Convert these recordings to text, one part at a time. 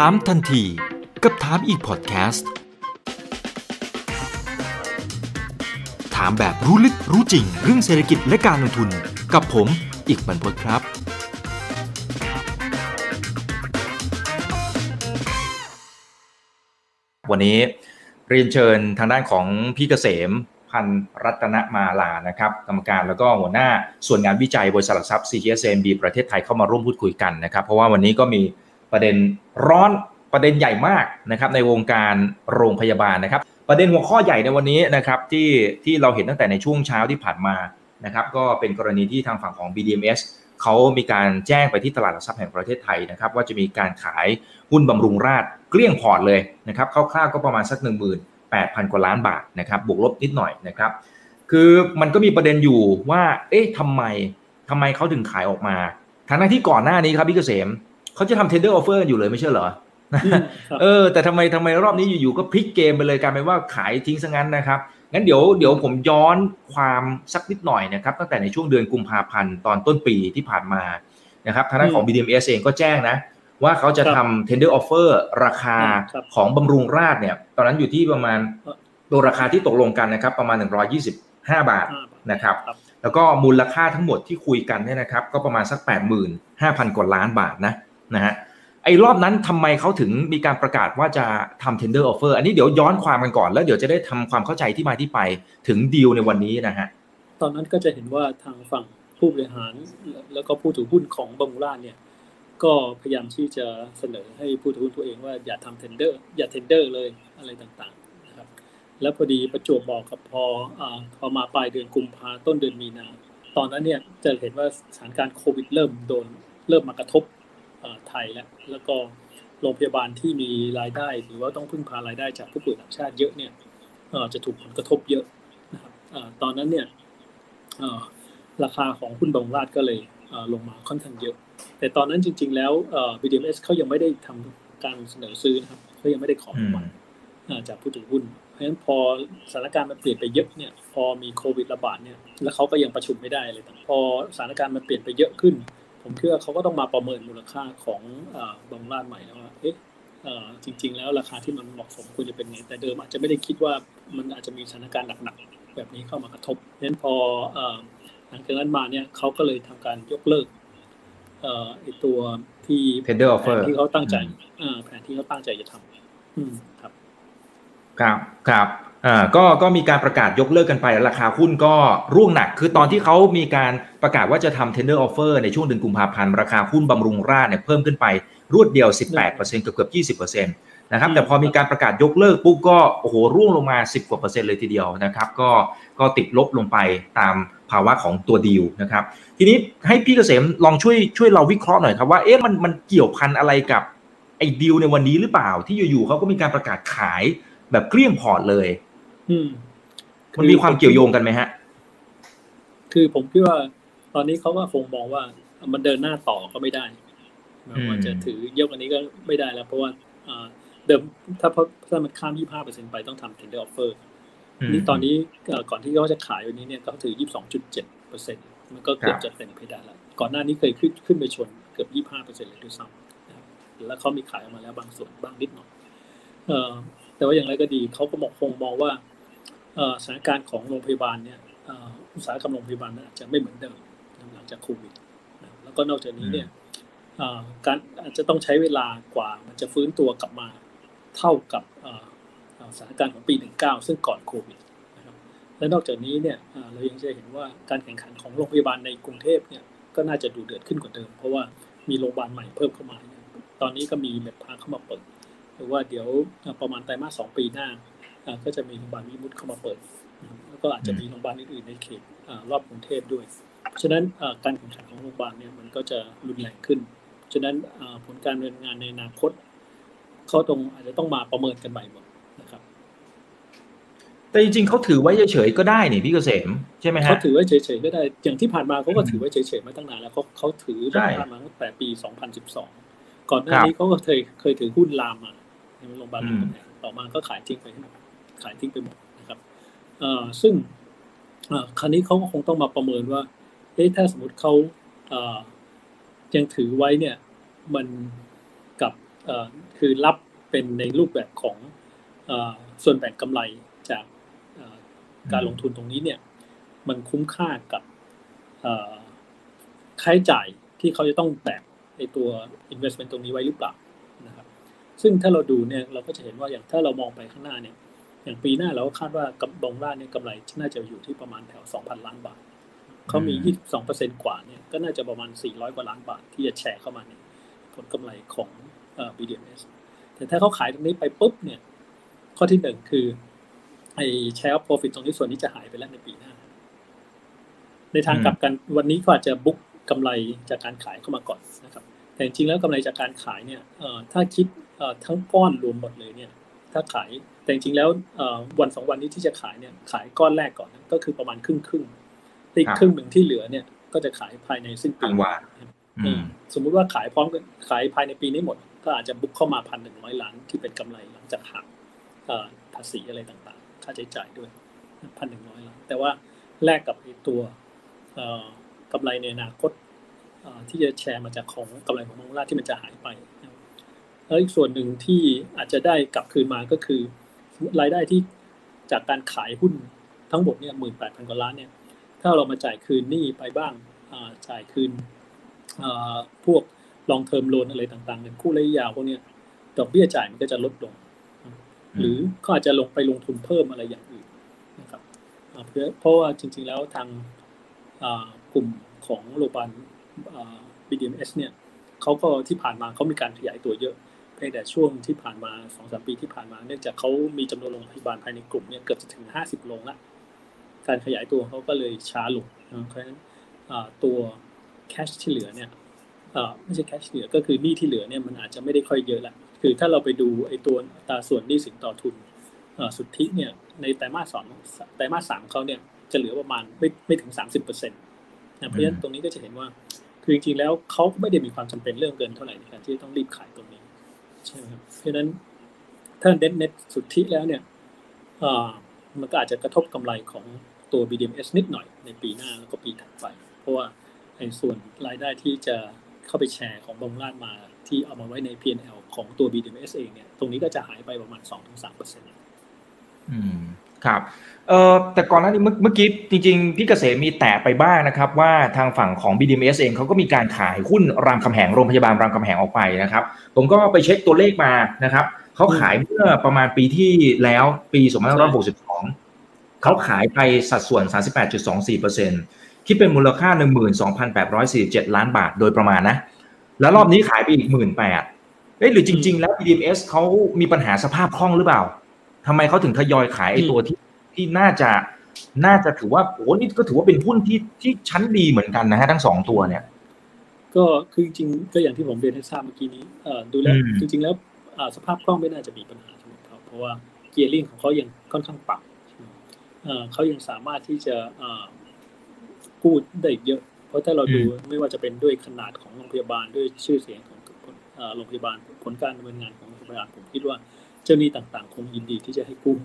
ถามทันที กับถามอีกพอดแคสต์ ถามแบบรู้ลึกรู้จริง เรื่องเศรษฐกิจและการลงทุนกับผมอีกบรรพตครับ วันนี้เรียนเชิญทางด้านของพี่เกษมพันรัตนมาลานะครับกรรมการแล้วก็หัวหน้าส่วนงานวิจัยบริษัทหลักทรัพย์ CGSMB ประเทศไทยเข้ามาร่วมพูดคุยกันนะครับ เพราะว่าวันนี้ก็มี ประเด็นร้อนประเด็นใหญ่มากนะครับในวงการโรงพยาบาลนะครับ ประเด็นหัวข้อใหญ่ในวันนี้นะครับที่ที่เราเห็นตั้งแต่ในช่วงเช้าที่ผ่านมานะครับก็เป็นกรณีที่ทางฝั่งของ BDMs เขามีการแจ้งไปที่ตลาดหลักทรัพย์แห่งประเทศไทยนะครับว่าจะมีการขายหุ้นบำรุงราชเกลี้ยงพอร์ตเลยนะครับคร่าวๆก็ประมาณสัก 18,000 กว่าล้านบาทนะครับบวกลบนิดหน่อยนะครับคือมันก็มีประเด็นอยู่ว่าเอ๊ะทำไมทำไมเขาถึงขายออกมาทั้งที่ก่อนหน้านี้ครับพี่เกษม เขาจะทำ tender offer อยู่เลยไม่ใช่เหรอเออแต่ทำไมทำไมรอบนี้อยู่ๆก็พลิกเกมไปเลยกลายเป็นว่าขายทิ้งซะงั้นนะครับงั้นเดี๋ยวเดี๋ยวผมย้อนความสักนิดหน่อยนะครับตั้งแต่ในช่วงเดือนกุมภาพันธ์ตอนต้นปีที่ผ่านมานะครับทางด้านของ BDMs เองก็แจ้งนะ ว่าเขาจะทำ tender offer ราคาของบำรุงราชเนี่ยตอนนั้นอยู่ที่ประมาณตัวราคาที่ตกลงกันนะครับประมาณ 125 บาทนะครับแล้วก็มูลค่าทั้งหมดที่คุยกันเนี่ยนะครับก็ประมาณสัก 85,000 กว่าล้านบาทนะ นะฮะไอ้รอบนั้นทำไมเขาถึงมีการประกาศว่าจะทำ tender offer อันนี้เดี๋ยวย้อนความกันก่อน แล้วเดี๋ยวจะได้ทำความเข้าใจที่มาที่ไปถึงดีลในวันนี้นะฮะตอนนั้นก็จะเห็นว่าทางฝั่งผู้บริหารแล้วก็ผู้ถือหุ้นของบังราเนี่ยก็พยายามที่จะเสนอให้ผู้ถือหุ้นตัวเองว่าอย่าทำ tender อย่า tender เลยอะไรต่างๆนะครับแล้วพอดีประจวบบอกกับพอพอมาปลายเดือนกุมภาต้นเดือนมีนา ตอนนั้นเนี่ยจะเห็นว่าสถานการณ์โควิดเริ่มโดนเริ่มมากระทบ ไทยแล้วแล้วก็โรงพยาบาลที่มีรายได้ หรือว่าต้องพึ่งพารายได้จากผู้ป่วยต่างชาติเยอะเนี่ยจะถูกผลกระทบเยอะนะครับตอนนั้นเนี่ยราคาของหุ้นบางราชก็เลยลงมาค่อนข้างเยอะ แต่ตอนนั้นจริง ๆ แล้ว BDMs เขายังไม่ได้ทำการเสนอซื้อนะครับเขายังไม่ได้ขออนุมัติจากผู้ถือหุ้น เพราะฉะนั้นพอสถานการณ์มันเปลี่ยนไปเยอะเนี่ย พอมีโควิดระบาดเนี่ย แล้วเขาก็ยังประชุมไม่ได้เลยพอสถานการณ์มันเปลี่ยนไปเยอะขึ้น ผมคิดว่าเขาก็ต้องมาประเมินมูลค่าของบางราชใหม่แล้วว่าเอ๊ะจริง ๆ แล้วราคาที่มันเหมาะสมควรจะเป็นไงแต่เดิมอาจจะไม่ได้คิดว่ามันอาจจะมีสถานการณ์หนักๆแบบนี้เข้ามากระทบเพราะฉะนั้นพอหลังจากนั้นมาเนี่ยเขาก็เลยทำการยกเลิกเอ่อไอตัวที่ tender offer ที่เขาตั้งใจอ่าแผนที่เขาตั้งใจจะทำอืมครับ ครับครับ อ่าก็ก็มีการประกาศยกเลิกกันไปราคาหุ้นก็ร่วงหนัก คือตอนที่เขามีการประกาศว่าจะทำ tender offer ในช่วงเดือนกุมภาพันธ์ราคาหุ้นบำรุงราชเนี่ยเพิ่มขึ้นไปรวดเดียว 18%เกือบเกือบ20%นะครับแต่พอมีการประกาศยกเลิกปุ๊บก็โอ้โหร่วงลงมา 10กว่าเปอร์เซ็นต์เลยทีเดียวนะครับก็ก็ติดลบลงไปตามภาวะของตัวดีลนะครับทีนี้ให้พี่เกษมลองช่วยช่วยเราวิเคราะห์หน่อยครับว่าเอ๊ะมันมันเกี่ยวพันอะไรกับไอ้ดีลในวันนี้หรือเปล่าที่อยู่ๆเขาก็มีการประกาศขายแบบเกลี้ยงพอร์ตเลย อืมมันมีความเกี่ยวโยงกันไหมฮะ คือผมคิดว่า ตอนนี้เขาก็คงมองว่า มันเดินหน้าต่อก็ไม่ได้ว่าจะถือยกอันนี้ก็ไม่ได้แล้ว เพราะว่าเดิมถ้าถ้ามันข้ามยี่ห้าเปอร์เซ็นไปต้องทำ tender offer นี่ตอนนี้ก่อนที่เขาจะขายวันนี้เนี่ยเขาถือยี่สิบสองจุดเจ็ดเปอร์เซ็นมันก็เกือบจะเต็มเพดานแล้ว ก่อนหน้านี้เคยขึ้นขึ้นไปชนเกือบยี่ห้าเปอร์เซ็นเลยด้วยซ้ำแล้วเขามีขายออกมาแล้วบางส่วนบางนิดหน่อยแต่ว่าอย่างไรก็ดีเขาก็มองคงมองว่า สถานการณ์ของโรงพยาบาลเนี่ยอุตสาหกรรมโรงพยาบาลอาจจะไม่เหมือนเดิมหลังจากโควิดแล้วก็นอกจากนี้เนี่ยการอาจจะต้องใช้เวลากว่ามันจะฟื้นตัวกลับมาเท่ากับสถานการณ์ของปี 19 ซึ่งก่อนโควิดนะครับและนอกจากนี้เนี่ยเรายังจะเห็นว่าการแข่งขันของโรงพยาบาลในกรุงเทพเนี่ยก็น่าจะดูเดือดขึ้นกว่าเดิม เพราะว่ามีโรงพยาบาลใหม่เพิ่มเข้ามา ตอนนี้ก็มีเม็ดพาเข้ามาเปิดหรือว่าเดี๋ยวประมาณไตรมาสสองปีหน้า ก็จะมีโรงพยาบาลวิมุตเข้ามาเปิด แล้วก็อาจจะมีโรงพยาบาลอื่นๆในเขตรอบกรุงเทพด้วย เพราะฉะนั้นการแข่งขันของโรงพยาบาลเนี่ยมันก็จะรุนแรงขึ้น ฉะนั้นผลการดำเนินงานในอนาคตเขาตรงอาจจะต้องมาประเมินกันใหม่หมดนะครับ แต่จริงๆเขาถือไว้เฉยๆก็ได้นี่พี่เกษมใช่ไหมฮะเขาถือไว้เฉยๆก็ได้ อย่างที่ผ่านมาเขาก็ถือไว้เฉยๆมาตั้งนานแล้วเขาเขาถือมาตั้งแต่ปี 2012 ก่อนหน้านี้เขาก็เคยเคยถือหุ้นลามมาในโรงพยาบาลต่อมาก็ขายทิ้งไปหมด ขายทิ้งไปหมดนะครับซึ่งคราวนี้เขาก็คงต้องมาประเมินว่าเอ๊ะถ้าสมมติเขาเอ่อยังถือไว้เนี่ยมันกับคือรับเป็นในรูปแบบของส่วนแบ่งกำไรจากการลงทุนตรงนี้เนี่ยมันคุ้มค่ากับค่าใช้จ่ายที่เขาจะต้องแบกในตัว investment ตรงนี้ไว้หรือเปล่านะครับซึ่งถ้าเราดูเนี่ยเราก็จะเห็นว่าอย่างถ้าเรามองไปข้างหน้าเนี่ย อย่างปีหน้าเราก็คาดว่ากับบองล่าเนี่ยกำไรน่าจะอยู่ที่ประมาณแถว 2,000 ล้านบาทเขามี 22%กว่าเนี่ยก็น่าจะประมาณ 400 กว่าล้านบาทที่จะแชร์เข้ามาในผลกำไรของ BDMs แต่ถ้าเขาขายตรงนี้ไปปุ๊บเนี่ย ข้อที่หนึ่งคือไอ้แชร์ profit ตรงนี้ส่วนนี้จะหายไปแล้วในปีหน้า ในทางกลับกันวันนี้ก็อาจจะบุ๊กกำไรจากการขายเข้ามาก่อนนะครับ แต่จริงๆแล้วกำไรจากการขายเนี่ยถ้าคิดทั้งก้อนรวมหมดเลยเนี่ย ถ้าขาย แต่จริงๆแล้ววันสองวันนี้ที่จะขายเนี่ยขายก้อนแรกก่อนก็คือประมาณครึ่งครึ่งอีกครึ่งหนึ่งที่เหลือเนี่ยก็จะขายภายในสิ้นปีสมมุติว่าขายพร้อมกันขายภายในปีนี้หมด ก็อาจจะบุ๊กเข้ามาพันหนึ่งร้อยล้านที่เป็นกำไรหลังจากหักภาษีอะไรต่างๆ ค่าใช้จ่ายด้วยพันหนึ่งร้อยล้านแต่ว่าแลกกับตัวกำไรในอนาคตที่จะแชร์มาจากของกำไรของมังลาที่มันจะหายไปแล้วอีกส่วนหนึ่งที่อาจจะได้กลับคืนมาก็คือ รายได้ที่จากการขายหุ้นทั้งหมดเนี่ยหมื่นแปดพันกว่าล้านเนี่ย ถ้าเรามาจ่ายคืนหนี้ไปบ้างจ่ายคืนพวกลองเทอมโลนอะไรต่างๆเงินคู่ระยะยาวพวกนี้ดอกเบี้ยจ่ายมันก็จะลดลง หรือก็อาจจะลงไปลงทุนเพิ่มอะไรอย่างอื่นนะครับเพราะเพราะว่าจริง ๆแล้วทางกลุ่มของโรงพยาบาล BDMS เนี่ยเขาก็ที่ผ่านมาเขามีการขยายตัวเยอะ เพียงแต่ช่วงที่ผ่านมาสองสามปีที่ผ่านมา เนื่องจากเขามีจำนวนโรงพยาบาลภายในกลุ่มเนี่ยเกือบจะถึงห้าสิบโรงละการขยายตัวเขาก็เลยช้าลงเพราะฉะนั้นตัวแคชที่เหลือเนี่ยไม่ใช่แคชเหลือก็คือหนี้ที่เหลือเนี่ยมันอาจจะไม่ได้ค่อยเยอะละคือถ้าเราไปดูไอ้ตัวตาส่วนหนี้สินต่อทุนสุทธิเนี่ยในไตรมาสสองไตรมาสสามเขาเนี่ยจะเหลือประมาณไม่ไม่ถึงสามสิบเปอร์เซ็นต์นะเพราะฉะนั้นตรงนี้ก็จะเห็นว่า คือจริงๆแล้วเขาไม่ได้มีความจำเป็นเรื่องเกินเท่าไหร่ในการที่ต้องรีบขายตรงนี้ ใช่ไหมครับเพราะฉะนั้นถ้าเน็ตเน็ตสุทธิแล้วเนี่ยมันก็อาจจะกระทบกำไรของตัว BDMs นิดหน่อยในปีหน้าแล้วก็ปีถัดไป เพราะว่าในส่วนรายได้ที่จะเข้าไปแชร์ของบงลาดมาที่เอามาไว้ใน P&L ของตัว BDMs เองเนี่ยตรงนี้ก็จะหายไปประมาณ 2-3%อืม ครับเอ่อแต่ก่อนหน้านี้เมื่อกี้จริงๆ พี่เกษมมีแตะไปบ้างนะครับ ว่าทางฝั่งของ BDMs เองเขาก็มีการขายหุ้นรามคำแหงโรงพยาบาลรามคำแหงออกไปนะครับ ผมก็ไปเช็คตัวเลขมานะครับเขาขายเมื่อประมาณปีที่แล้วปี2562เขาขายไปสัดส่วน 38.24%คิดเป็นมูลค่า 12,847 ล้านบาทโดยประมาณนะ แล้วรอบนี้ขายไปอีก 18,000เอ๊ะหรือจริง ๆ แล้ว BDMs เขามีปัญหาสภาพคล่องหรือเปล่า ทำไมเขาถึงทยอยขายไอ้ตัวที่ที่น่าจะน่าจะถือว่าโอ้นี่ก็ถือว่าเป็นหุ้นที่ที่ชั้นดีเหมือนกันนะฮะทั้งสองตัวเนี่ย ก็คือจริงก็อย่างที่ผมเรียนให้ทราบเมื่อกี้นี้เอ่อดูแล้วจริง ๆ แล้วสภาพคล่องไม่น่าจะมีปัญหาสำหรับเขาเพราะว่าเกียร์ลิงของเขายังค่อนข้างปรับเขายังสามารถที่จะกู้ได้เยอะ เพราะถ้าเราดูไม่ว่าจะเป็นด้วยขนาดของโรงพยาบาลด้วยชื่อเสียงของโรงพยาบาลผลการดำเนินงานของโรงพยาบาลผมคิดว่า เจ้าหนี้ต่างๆ คงยินดีที่จะให้กู้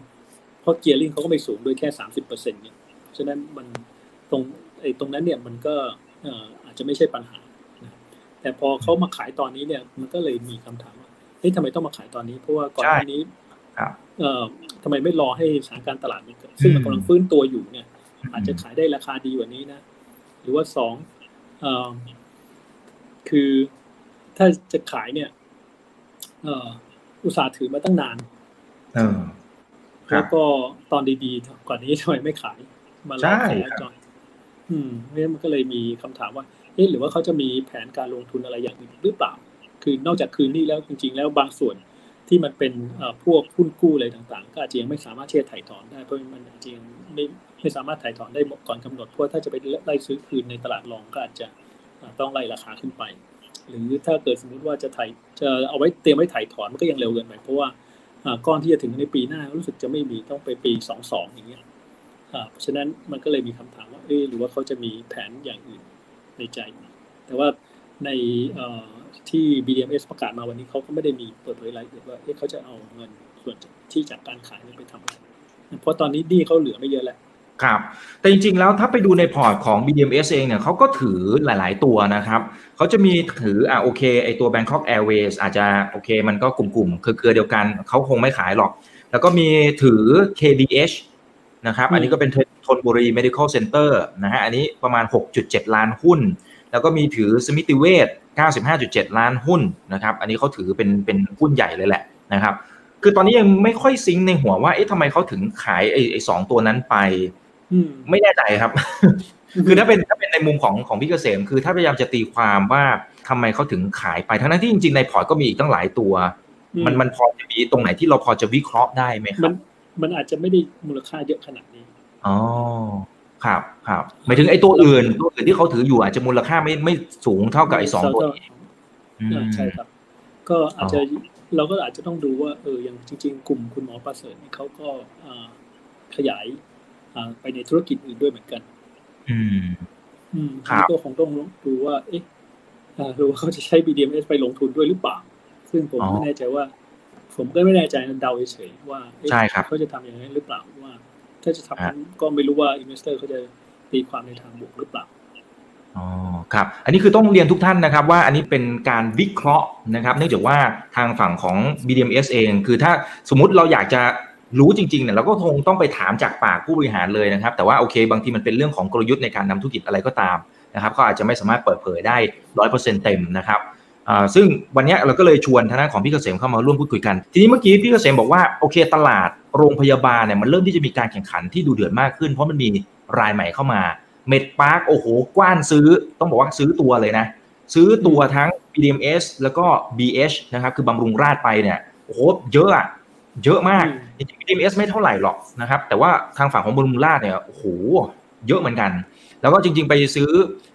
เพราะเกียร์ลิงเขาก็ไม่สูงด้วยแค่สามสิบเปอร์เซ็นต์เนี่ยฉะนั้นมันตรงไอ้ตรงนั้นเนี่ยมันก็อาจจะไม่ใช่ปัญหา แต่พอเขามาขายตอนนี้เนี่ยมันก็เลยมีคำถามว่าเฮ้ยทำไมต้องมาขายตอนนี้ เพราะว่าก่อนหน้านี้เอ่อทำไมไม่รอให้สถานการณ์ตลาดมันเกิดซึ่งมันกำลังฟื้นตัวอยู่เนี่ย อาจจะขายได้ราคาดีกว่านี้นะ หรือว่าสองเอ่อคือถ้าจะขายเนี่ย เอ่อ อุตสาห์ถือมาตั้งนานแล้วก็ตอนดีๆก่อนนี้ทำไมไม่ขาย มาลองขายก่อนอืมเพราะมันก็เลยมีคำถามว่าเอ๊ะหรือว่าเขาจะมีแผนการลงทุนอะไรอย่างอื่นหรือเปล่า คือนอกจากคืนนี้แล้วจริง ๆ แล้วบางส่วนที่มันเป็นพวกหุ้นกู้อะไรต่างๆ ก็อาจจะยังไม่สามารถเชื่อถ่ายถอนได้เพราะมันอาจจะยังไม่ไม่สามารถถ่ายถอนได้ก่อนกำหนดเพราะถ้าจะไปไล่ซื้อคืนในตลาดรองก็อาจจะต้องไล่ราคาขึ้นไป หรือถ้าเกิดสมมติว่าจะถ่ายจะเอาไว้เตรียมไว้ถ่ายถอนมันก็ยังเร็วเกินไปเพราะว่าก้อนที่จะถึงในปีหน้ารู้สึกจะไม่มีต้องไปปีสองสองอย่างเงี้ยเพราะฉะนั้นมันก็เลยมีคำถามว่าเออหรือว่าเขาจะมีแผนอย่างอื่นในใจ แต่ว่าในที่ BDMs ประกาศมาวันนี้เขาก็ไม่ได้มีเปิดเผยรายละเอียดว่าเขาจะเอาเงินส่วนที่จากการขายไปทำอะไรเพราะตอนนี้ดีเขาเหลือไม่เยอะแล้ว ครับ แต่จริงๆ แล้วถ้าไปดูในพอร์ตของ BDMs เองเนี่ยเขาก็ถือหลายๆตัวนะครับ เขาจะมีถืออ่าโอเคไอตัว Bangkok Airways อาจจะโอเค มันก็กลุ่มๆคือเครือเดียวกัน เขาคงไม่ขายหรอก แล้วก็มีถือ KDH นะครับ อันนี้ก็เป็นทนบุรี medical center นะฮะ อันนี้ประมาณ 6.7 ล้านหุ้น แล้วก็มีถือสมิติเวช95.7 ล้านหุ้นนะครับ อันนี้เขาถือเป็นเป็นหุ้นใหญ่เลยแหละนะครับ คือตอนนี้ยังไม่ค่อยซิงในหัวว่า เอ๊ะทำไมเขาถึงขายไอ้ไอ้สองตัวนั้นไป ไม่แน่ใจครับ คือถ้าเป็นถ้าเป็นในมุมของของพี่เกษม คือถ้าพยายามจะตีความว่าทำไมเขาถึงขายไป ทั้งนั้นที่จริงๆ ในพอร์ตก็มีอีกตั้งหลายตัว มันมันพอจะมีตรงไหนที่เราพอจะวิเคราะห์ได้ไหมครับ มันมันอาจจะไม่ได้มูลค่าเยอะขนาดนี้ อ๋อ ครับครับหมายถึงไอ้ตัวอื่นตัวอื่นที่เขาถืออยู่อาจจะมูลค่าไม่ไม่สูงเท่ากับไอ้สองตัวนี้ใช่ครับ ก็อาจจะเราก็อาจจะต้องดูว่าเอออย่างจริง ๆ กลุ่มคุณหมอประเสริฐนี่เขาก็ขยาย ไปในธุรกิจอื่นด้วยเหมือนกัน อืม อืมก็คงต้องดูว่า เอ๊ะหรือว่าเขาจะใช้ BDMs ไปลงทุนด้วยหรือเปล่า ซึ่งผมไม่แน่ใจว่า ผมก็ไม่แน่ใจเดาเฉยๆว่าใช่ครับเขาจะทำอย่างนั้นหรือเปล่าว่า ถ้าจะทำก็ไม่รู้ว่า investor เขาจะตีความในทางบวกหรือเปล่าอ๋อครับ อันนี้คือต้องเรียนทุกท่านนะครับ ว่าอันนี้เป็นการวิเคราะห์นะครับ เนื่องจากว่าทางฝั่งของ BDMS เอง คือถ้าสมมุติเราอยากจะ รู้จริงๆเนี่ยเราก็คงต้องไปถามจากปากผู้บริหารเลยนะครับ แต่ว่าโอเค บางทีมันเป็นเรื่องของกลยุทธ์ในการนำธุรกิจอะไรก็ตามนะครับเขาอาจจะไม่สามารถเปิดเผยได้ร้อยเปอร์เซ็นต์เต็มนะครับซึ่งวันนี้เราก็เลยชวนทางด้านของพี่เกษมเข้ามาร่วมพูดคุยกัน ทีนี้เมื่อกี้พี่เกษมบอกว่าโอเคตลาดโรงพยาบาลเนี่ยมันเริ่มที่จะมีการแข่งขันที่ดูเดือดมากขึ้น เพราะมันมีรายใหม่เข้ามา MedPark โอ้โหกว้านซื้อต้องบอกว่าซื้อตัวเลยนะ ซื้อตัวทั้ง BDMS แล้วก็ BH นะครับคือบำรุงราษฎร์ไปเนี่ยโอ้โหเยอะอะ เยอะมากจริงๆ BDMs ไม่เท่าไหร่หรอกนะครับ แต่ว่าทางฝั่งของบำรุงราษฎร์เนี่ยโอ้โหเยอะเหมือนกัน แล้วก็จริง ๆ ไปซื้อ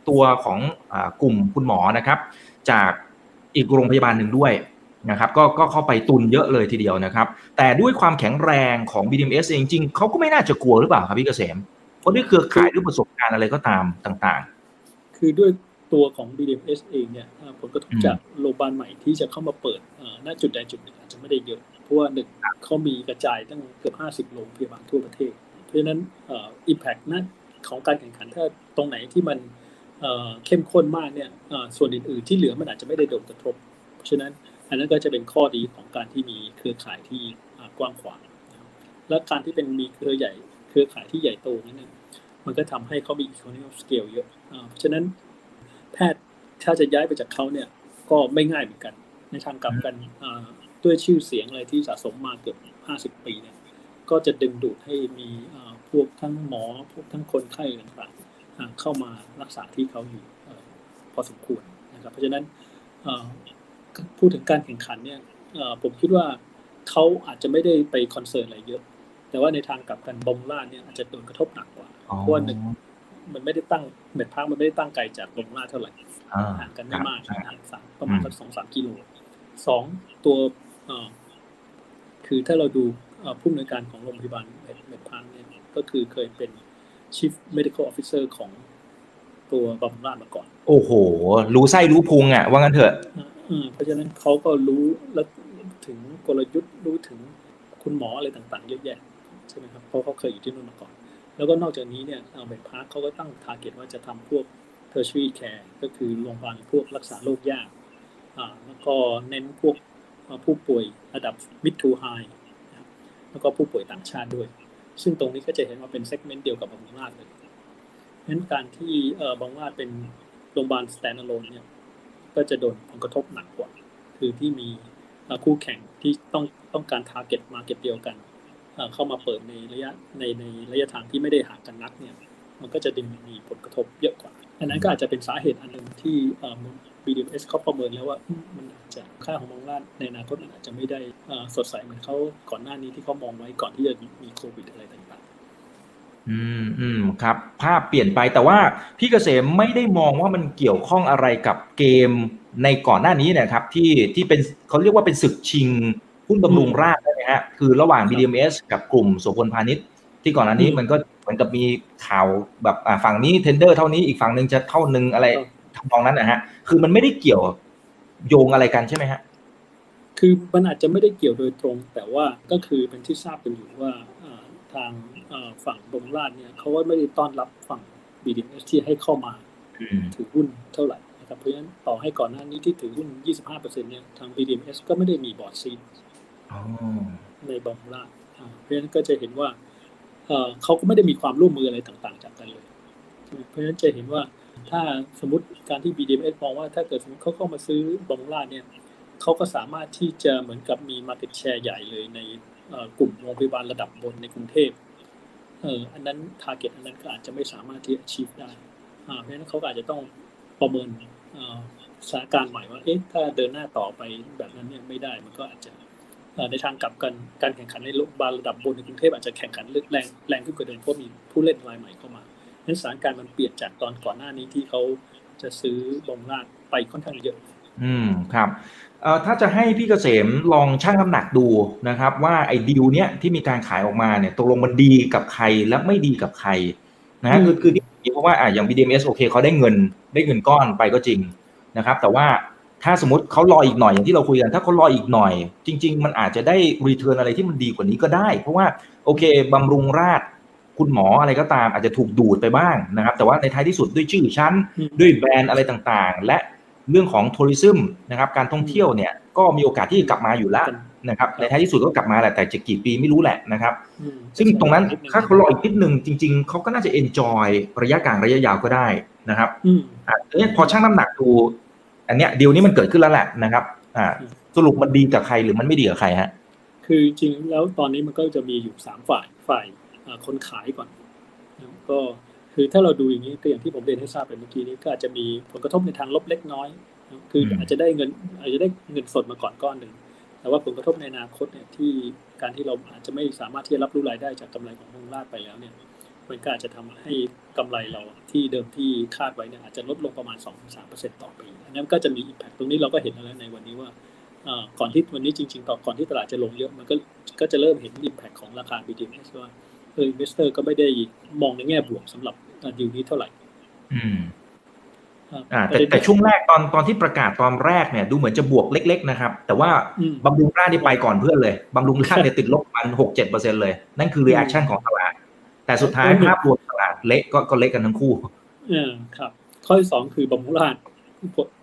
ตัวของอกลุ่มคุณหมอนะครับ จากอีกโรงพยาบาลหนึ่งด้วยนะครับก็ก็เข้าไปตุนเยอะเลยทีเดียวนะครับ แต่ด้วยความแข็งแรงของ BDMs เองจริงเขาก็ไม่น่าจะกลัวหรือเปล่าครับพี่เกษมเพราะด้วยเครือข่ายด้วยประสบการณ์อะไรก็ตามต่าง ๆ คือด้วย ตัวของ BDMs เองเนี่ยผลกระทบจากโรงพยาบาลใหม่ที่จะเข้ามาเปิดณจุดใดจุดหนึ่งอาจจะไม่ได้เยอะ เพราะว่าหนึ่งเขามีกระจายตั้งเกือบห้าสิบโรงพยาบาลทั่วประเทศ เพราะฉะนั้นอิมแพกนั้นของการแข่งขันถ้าตรงไหนที่มันเข้มข้นมากเนี่ยส่วนอื่นๆที่เหลือมันอาจจะไม่ได้โดนกระทบ เพราะฉะนั้นอันนั้นก็จะเป็นข้อดีของการที่มีเครือข่ายที่กว้างขวางและการที่เป็นมีเครือใหญ่ เครือข่ายที่ใหญ่โตนั่นเองมันก็ทำให้เขามี economy of scale เยอะ เพราะฉะนั้น แพทย์ถ้าจะย้ายไปจากเขาเนี่ย ก็ไม่ง่ายเหมือนกัน ในทางกลับกันด้วยชื่อเสียงอะไรที่สะสมมาเกือบ 50 ปีเนี่ยก็จะดึงดูดให้มีพวกทั้งหมอพวกทั้งคนไข้ต่างๆเข้ามารักษาที่เขาอยู่พอสมควรนะครับ เพราะฉะนั้นพูดถึงการแข่งขันเนี่ยผมคิดว่าเขาอาจจะไม่ได้ไปคอนเซิร์นอะไรเยอะ แต่ว่าในทางกลับกันบอมล่าเนี่ยอาจจะโดนกระทบหนักกว่าเพราะว่าหนึ่ง มันไม่ได้ตั้งเม็ดพักมันไม่ได้ตั้งไกลจากบอมล่าเท่าไหร่ห่างกันไม่มากห่างสามประมาณสักสองสามกิโลสองตัวคือถ้าเราดูผู้อำนวยการของโรงพยาบาลเม็ดพังเนี่ยก็คือเคยเป็น Chief Medical Officer ของตัวบำรุงราชมาก่อน โอ้โห รู้ไส้รู้พุงอะ ว่างั้นเถอะเพราะฉะนั้นเขาก็รู้และถึงกลยุทธ์รู้ถึงคุณหมออะไรต่างๆ เยอะแยะใช่ไหมครับเพราะเขาเคยอยู่ที่นู่นมาก่อน แล้วก็นอกจากนี้เนี่ยMedPark เขาก็ตั้ง target ว่าจะทำพวก tertiary care ก็คือโรงพยาบาลพวกรักษาโรคยากอ่าแล้วก็เน้นพวกผู้ป่วยระดับ mid to high แล้วก็ผู้ป่วยต่างชาติด้วย ซึ่งตรงนี้ก็จะเห็นว่าเป็น segment เดียวกับบำรุงราษฎร์เลยเพราะฉะนั้นการที่บำรุงราษฎร์เป็นโรงพยาบาล standalone เนี่ย ก็จะโดนผลกระทบหนักกว่า คือที่มีคู่แข่งที่ต้องต้องการ target market เดียวกัน เข้ามาเปิดในระยะในในระยะทางที่ไม่ได้ห่างกันนักเนี่ย มันก็จะดึงมีผลกระทบเยอะกว่า อันนั้นก็อาจจะเป็นสาเหตุอันหนึ่งที่ BDMs เขาประเมินแล้วว่ามันอาจจะค่าของบางราชในอนาคตอาจจะไม่ได้สดใสเหมือนเขาก่อนหน้านี้ที่เขามองไว้ก่อนที่จะมีโควิดอะไรต่างๆ อืมอืมครับ ภาพเปลี่ยนไปแต่ว่าพี่เกษมไม่ได้มองว่ามันเกี่ยวข้องอะไรกับเกมในก่อนหน้านี้นะครับที่ที่เป็นเขาเรียกว่าเป็นศึกชิงหุ้นบำรุงราชใช่ไหมฮะคือระหว่าง BDMs กับกลุ่มโสพลพาณิชย์ที่ก่อนหน้านี้มันก็เหมือนกับมีข่าวแบบฝั่งนี้เทนเดอร์เท่านี้อีกฝั่งหนึ่งจะเท่านึงอะไรทำนองนั้นนะฮะ คือมันไม่ได้เกี่ยวโยงอะไรกันใช่ไหมฮะ คือมันอาจจะไม่ได้เกี่ยวโดยตรง แต่ว่าก็คือเป็นที่ทราบกันอยู่ว่าททางฝั่งบงราชเนี่ยเขาว่าไม่ได้ต้อนรับฝั่ง BDMs ที่ให้เข้ามาถือหุ้นเท่าไหร่นะครับเพราะฉะนั้นต่อให้ก่อนหน้านี้ที่ถือหุ้น 25%เนี่ยทาง BDMs ก็ไม่ได้มีบอร์ดซี ในบงราชเพราะฉะนั้นก็จะเห็นว่าเขาก็ไม่ได้มีความร่วมมืออะไรต่างๆ จากกันเลย เพราะฉะนั้นจะเห็นว่าถ้าสมมติการที่ BDMs มองว่าถ้าเกิดสมมติเขาเข้ามาซื้อบงราชเนี่ยเขาก็สามารถที่จะเหมือนกับมี market share ใหญ่เลยในกลุ่มโรงพยาบาลระดับบนในกรุงเทพเอออันนั้น target อันนั้นก็อาจจะไม่สามารถที่ achieve ได้เพราะฉะนั้นเขาอาจจะต้องประเมินสถานการณ์ใหม่ว่า เอ๊ะ ถ้าเดินหน้าต่อไปแบบนั้นเนี่ยไม่ได้ มันก็อาจจะ ในทางกลับกันการแข่งขันในโรงพยาบาลระดับบนในกรุงเทพอาจจะแข่งขันลึกแรงแรงขึ้นกว่าเดิมเพราะมีผู้เล่นรายใหม่เข้ามานั้นสถานการณ์มันเปลี่ยนจากตอนก่อนหน้านี้ที่เขาจะซื้อบงราดไปค่อนข้างเยอะ อืมครับเอ่อถ้าจะให้พี่เกษมลองชั่งน้ำหนักดูนะครับ ว่าไอ้ดีลเนี้ยที่มีการขายออกมาเนี่ยตกลงมันดีกับใครและไม่ดีกับใครนะคือคือที่เพราะว่าอะอย่าง BDMs โอเคเขาได้เงินได้เงินก้อนไปก็จริงนะครับ แต่ว่า ถ้าสมมติเขารออีกหน่อยอย่างที่เราคุยกัน ถ้าเขารออีกหน่อย จริง ๆ มันอาจจะได้รีเทิร์นอะไรที่มันดีกว่านี้ก็ได้ เพราะว่าโอเคบำรุงราชคุณหมออะไรก็ตามอาจจะถูกดูดไปบ้างนะครับ แต่ว่าในท้ายที่สุดด้วยชื่อชั้น ด้วยแบรนด์อะไรต่างๆ และเรื่องของทัวริซึมนะครับการท่องเที่ยวเนี่ยก็มีโอกาสที่จะกลับมาอยู่แล้วนะครับในท้ายที่สุดก็กลับมาแหละแต่จะกี่ปีไม่รู้แหละนะครับ ซึ่งตรงนั้นถ้าเขารออีกนิดนึงจริง ๆเขาก็น่าจะเอนจอยระยะกลางระยะยาวก็ได้นะครับอ่าเนี่ยพอชั่งน้ำหนักดู อันเนี้ยดีลนี้มันเกิดขึ้นแล้วแหละนะครับอ่าสรุปมันดีกับใครหรือมันไม่ดีกับใครฮะ คือจริงแล้วตอนนี้มันก็จะมีอยู่สามฝ่ายฝ่ายคนขายก่อนก็คือถ้าเราดูอย่างนี้ก็อย่างที่ผมเรียนให้ทราบไปเมื่อกี้นี้ก็อาจจะมีผลกระทบในทางลบเล็กน้อย คืออาจจะได้เงินอาจจะได้เงินสดมาก่อนก้อนหนึ่งแต่ว่าผลกระทบในอนาคตเนี่ยที่การที่เราอาจจะไม่สามารถที่จะรับรู้รายได้จากกำไรของมงลาดไปแล้วเนี่ย มันก็อาจจะทำให้กำไรเราที่เดิมที่คาดไว้เนี่ยอาจจะลดลงประมาณ 2-3%ต่อปีอันนั้นก็จะมีอิมแพคตรงนี้เราก็เห็นแล้วในวันนี้ว่าก่อนที่วันนี้จริงๆต่อก่อนที่ตลาดจะลงเยอะมันก็ก็จะเริ่มเห็นอิมแพคของราคา BTS ว่าเออ investor ก็ไม่ได้มองในแง่บวกสำหรับดีลนี้เท่าไหร่อืมอ่าแต่แต่ช่วงแรกตอนตอนที่ประกาศตอนแรกเนี่ยดูเหมือนจะบวกเล็ก ๆ นะครับ แต่ว่าบำรุงราษฎร์นี่ไปก่อนเพื่อนเลยบำรุงราษฎร์เนี่ยติดลบมันหกเจ็ดเปอร์เซ็นเลย นั่นคือ reaction ของตลาด แต่สุดท้ายภาพรวมตลาดเละก็ก็เละกันทั้งคู่เออครับ ข้อที่สองคือบำรุงราษ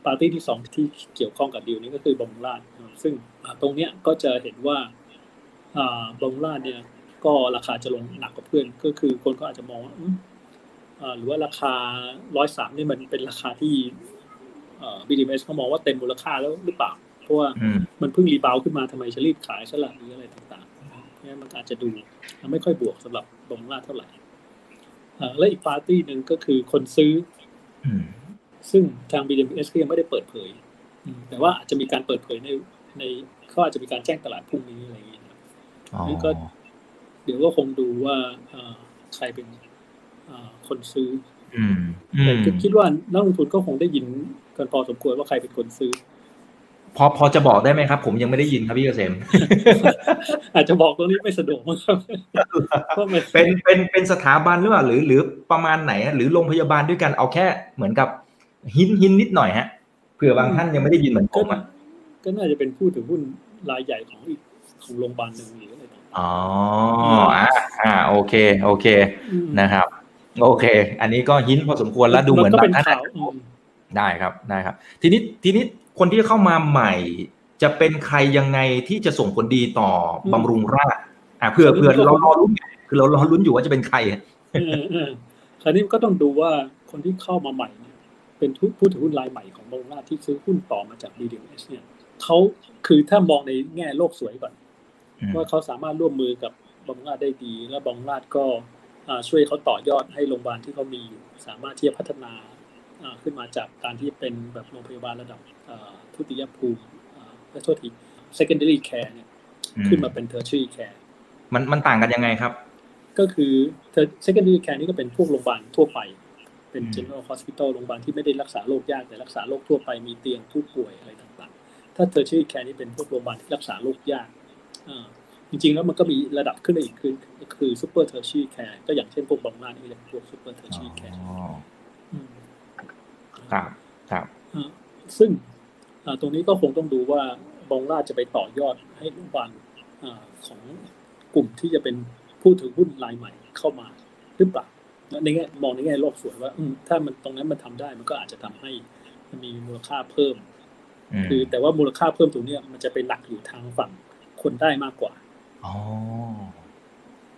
ฎร์ตี้ที่สองที่เกี่ยวข้องกับดีลนี้ก็คือบำรุงราษฎร์ซึ่งตรงเนี้ยก็จะเห็นว่าบำรุงราษฎร์เนี่ย ก็ราคาจะลงหนักกว่าเพื่อน ก็คือคนก็อาจจะมองว่าหรือว่าราคาร้อยสามนี่มันเป็นราคาที่ BDMS เขามองว่าเต็มมูลค่าแล้วหรือเปล่า เพราะว่ามันเพิ่ง rebound ขึ้นมาทำไมจะรีบขายสลับหรืออะไรต่างๆนี่มันอาจจะดูไม่ค่อยบวกสำหรับ บำรุงราษฎร์เท่าไหร่และอีกปาร์ตี้หนึ่งก็คือคนซื้อซึ่งทาง BDMs ก็ยังไม่ได้เปิดเผยแต่ว่าอาจจะมีการเปิดเผยในในเขาอาจจะมีการแจ้งตลาดพรุ่งนี้อะไรอย่างเงี้ยนี่ก็เดี๋ยวก็คงดูว่าใครเป็นคนซื้อแต่คิดว่านักลงทุนก็คงได้ยินกันพอสมควรว่าใครเป็นคนซื้อ พอพอจะบอกได้ไหมครับ ผมยังไม่ได้ยินครับพี่เกษมอาจจะบอกตรงนี้ไม่สะดวกมั้งครับเป็นเป็นเป็นสถาบันหรือเปล่าหรือหรือประมาณไหน หรือโรงพยาบาลด้วยกันเอาแค่เหมือนกับหินหินนิดหน่อยฮะเผื่อบางท่านยังไม่ได้ยินเหมือนผมอะก็น่าจะเป็นผู้ถือหุ้นรายใหญ่ของอีกของโรงพยาบาลหนึ่งหรืออะไรอ๋ออ่าอ่าโอเค โอเคนะครับ โอเค อันนี้ก็หินพอสมควรแล้วดูเหมือนแบบนั้นได้ครับได้ครับ ทีนี้ทีนี้คนที่เข้ามาใหม่ จะเป็นใครยังไงที่จะส่งผลดีต่อบำรุงราชอ่าเพื่อเพื่อเรารอลุ้นคือเรารอลุ้นอยู่ว่าจะเป็นใครคราวนี้ก็ต้องดูว่าคนที่เข้ามาใหม่เป็นผู้ถือหุ้นรายใหม่ของบำรุงราชที่ซื้อหุ้นต่อมาจาก BDS เนี่ยเขาคือถ้ามองในแง่โลกสวยก่อนว่าเขาสามารถร่วมมือกับบำรุงราชได้ดี และบำรุงราชก็ช่วยเขาต่อยอดให้โรงพยาบาลที่เขามีอยู่สามารถที่จะพัฒนา ขึ้นมาจากการที่เป็นแบบโรงพยาบาลระดับทุติยภูมิและโทษที secondary care เนี่ยขึ้นมาเป็น tertiary care มันมันต่างกันยังไงครับ ก็คือ secondary care นี่ก็เป็นพวกโรงพยาบาลทั่วไป เป็น general hospital โรงพยาบาลที่ไม่ได้รักษาโรคยากแต่รักษาโรคทั่วไปมีเตียงผู้ป่วยอะไรต่างๆ ถ้า tertiary care นี่เป็นพวกโรงพยาบาลที่รักษาโรคยากจริงๆแล้วมันก็มีระดับขึ้นอีกคือคือ super tertiary care ก็อย่างเช่นพวกบำรุงราษฎร์นี่เรียกพวก super tertiaryคร์ครับครับซึ่งตรงนี้ก็คงต้องดูว่าบองราจะไปต่อยอดให้ลูกบาลของกลุ่มที่จะเป็นผู้ถือหุ้นรายใหม่เข้ามาหรือเปล่าในแง่มองในแง่โลกสวยว่าอืมถ้ามันตรงนั้นมันทำได้มันก็อาจจะทำให้มันมีมูลค่าเพิ่มมคือแต่ว่ามูลค่าเพิ่มตรงเนี้ยมันจะไปหนักอยู่ทางฝั่งคนได้มากกว่าอ๋อ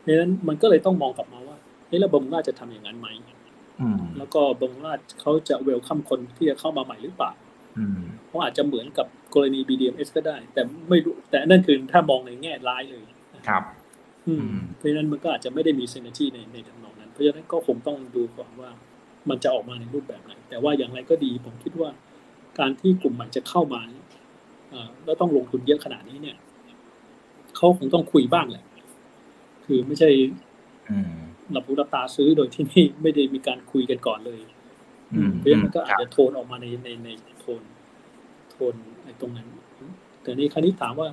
เพราะฉะนั้นมันก็เลยต้องมองกลับมาว่าเฮ้ยแล้วบำรุงราชจะทำอย่างนั้นไหมอืม แล้วก็บำรุงราชเขาจะเวลคัมคนที่จะเข้ามาใหม่หรือเปล่าอืมเพราะอาจจะเหมือนกับกรณี BDMs ก็ได้ แต่ไม่รู้แต่นั่นคือถ้ามองในแง่ร้ายเลยครับ อืมอืมเพราะฉะนั้นมันก็อาจจะไม่ได้มี synergy ในในทำนองนั้น เพราะฉะนั้นก็คงต้องดูก่อนว่า มันจะออกมาในรูปแบบไหน แต่ว่าอย่างไรก็ดีผมคิดว่า การที่กลุ่มใหม่จะเข้ามาเอ่อแล้วต้องลงทุนเยอะขนาดนี้เนี่ยเขาคงต้องคุยบ้างแหละ คือไม่ใช่อืม หลับหูหลับตาซื้อโดยที่ไม่ไม่ได้มีการคุยกันก่อนเลยอืมเพราะฉะนั้นมันก็อาจครัจะบโทนออกมาในในในโทนโทนไอ้ตรงนั้น แต่นี่คราวนี้ถามว่า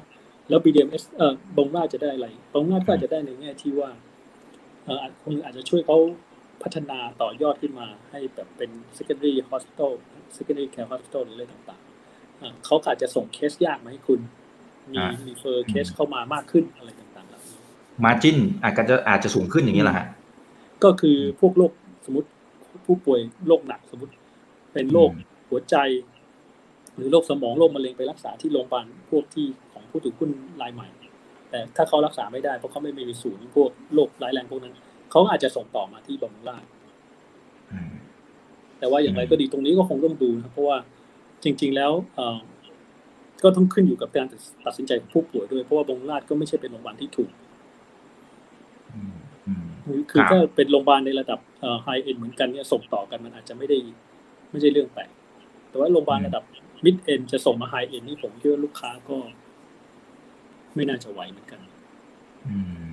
แล้ว BDMs เอ่อบงราชจะได้อะไรบงราชก็อาจจะได้ในแง่ที่ว่าเอ่ออาจคงอาจจะช่วยเขาพัฒนาต่อยอดขึ้นมาให้แบบเป็น secondary hospital secondary care hospital หรืออะไรต่างๆอ่าเขาอาจจะส่งเคสยากมาให้คุณ มีอ่า refer case เข้ามามากขึ้นอะไรต่างๆเหล่านี้ margin อาจจะอาจจะสูงขึ้นอย่างนี้แหละฮะ ก็คือพวกโรคสมมติผู้ป่วยโรคหนักสมมติ เป็นโรคอืมหัวใจ หรือโรคสมองโรคมะเร็งไปรักษาที่โรงพยาบาลพวกที่ของผู้ถือหุ้นรายใหม่ แต่ถ้าเขารักษาไม่ได้เพราะเขาไม่มีศูนย์พวกโรคร้ายแรงพวกนั้นเขาอาจจะส่งต่อมาที่บำรุงราษฎร์อืมแต่ว่าอย่างไรก็ดีตรงนี้ก็คงต้องดูนะเพราะว่าจริง ๆ แล้วเอ่อก็ต้องขึ้นอยู่กับการตัดสินใจของผู้ป่วยด้วยเพราะว่าบำรุงราษฎร์ก็ไม่ใช่เป็นโรงพยาบาลที่ถูกอืมอืม คือครับถ้าเป็นโรงพยาบาลในระดับไฮเอ็นเหมือนกันเนี่ยส่งต่อกันมันอาจจะไม่ได้ไม่ใช่เรื่องแปลกแต่ว่าโรงพยาบาลระดับมิดเอ็นจะส่งมาไฮเอ็นนี่ผมคิดว่าลูกค้าก็ ไม่น่าจะไหวเหมือนกัน อืม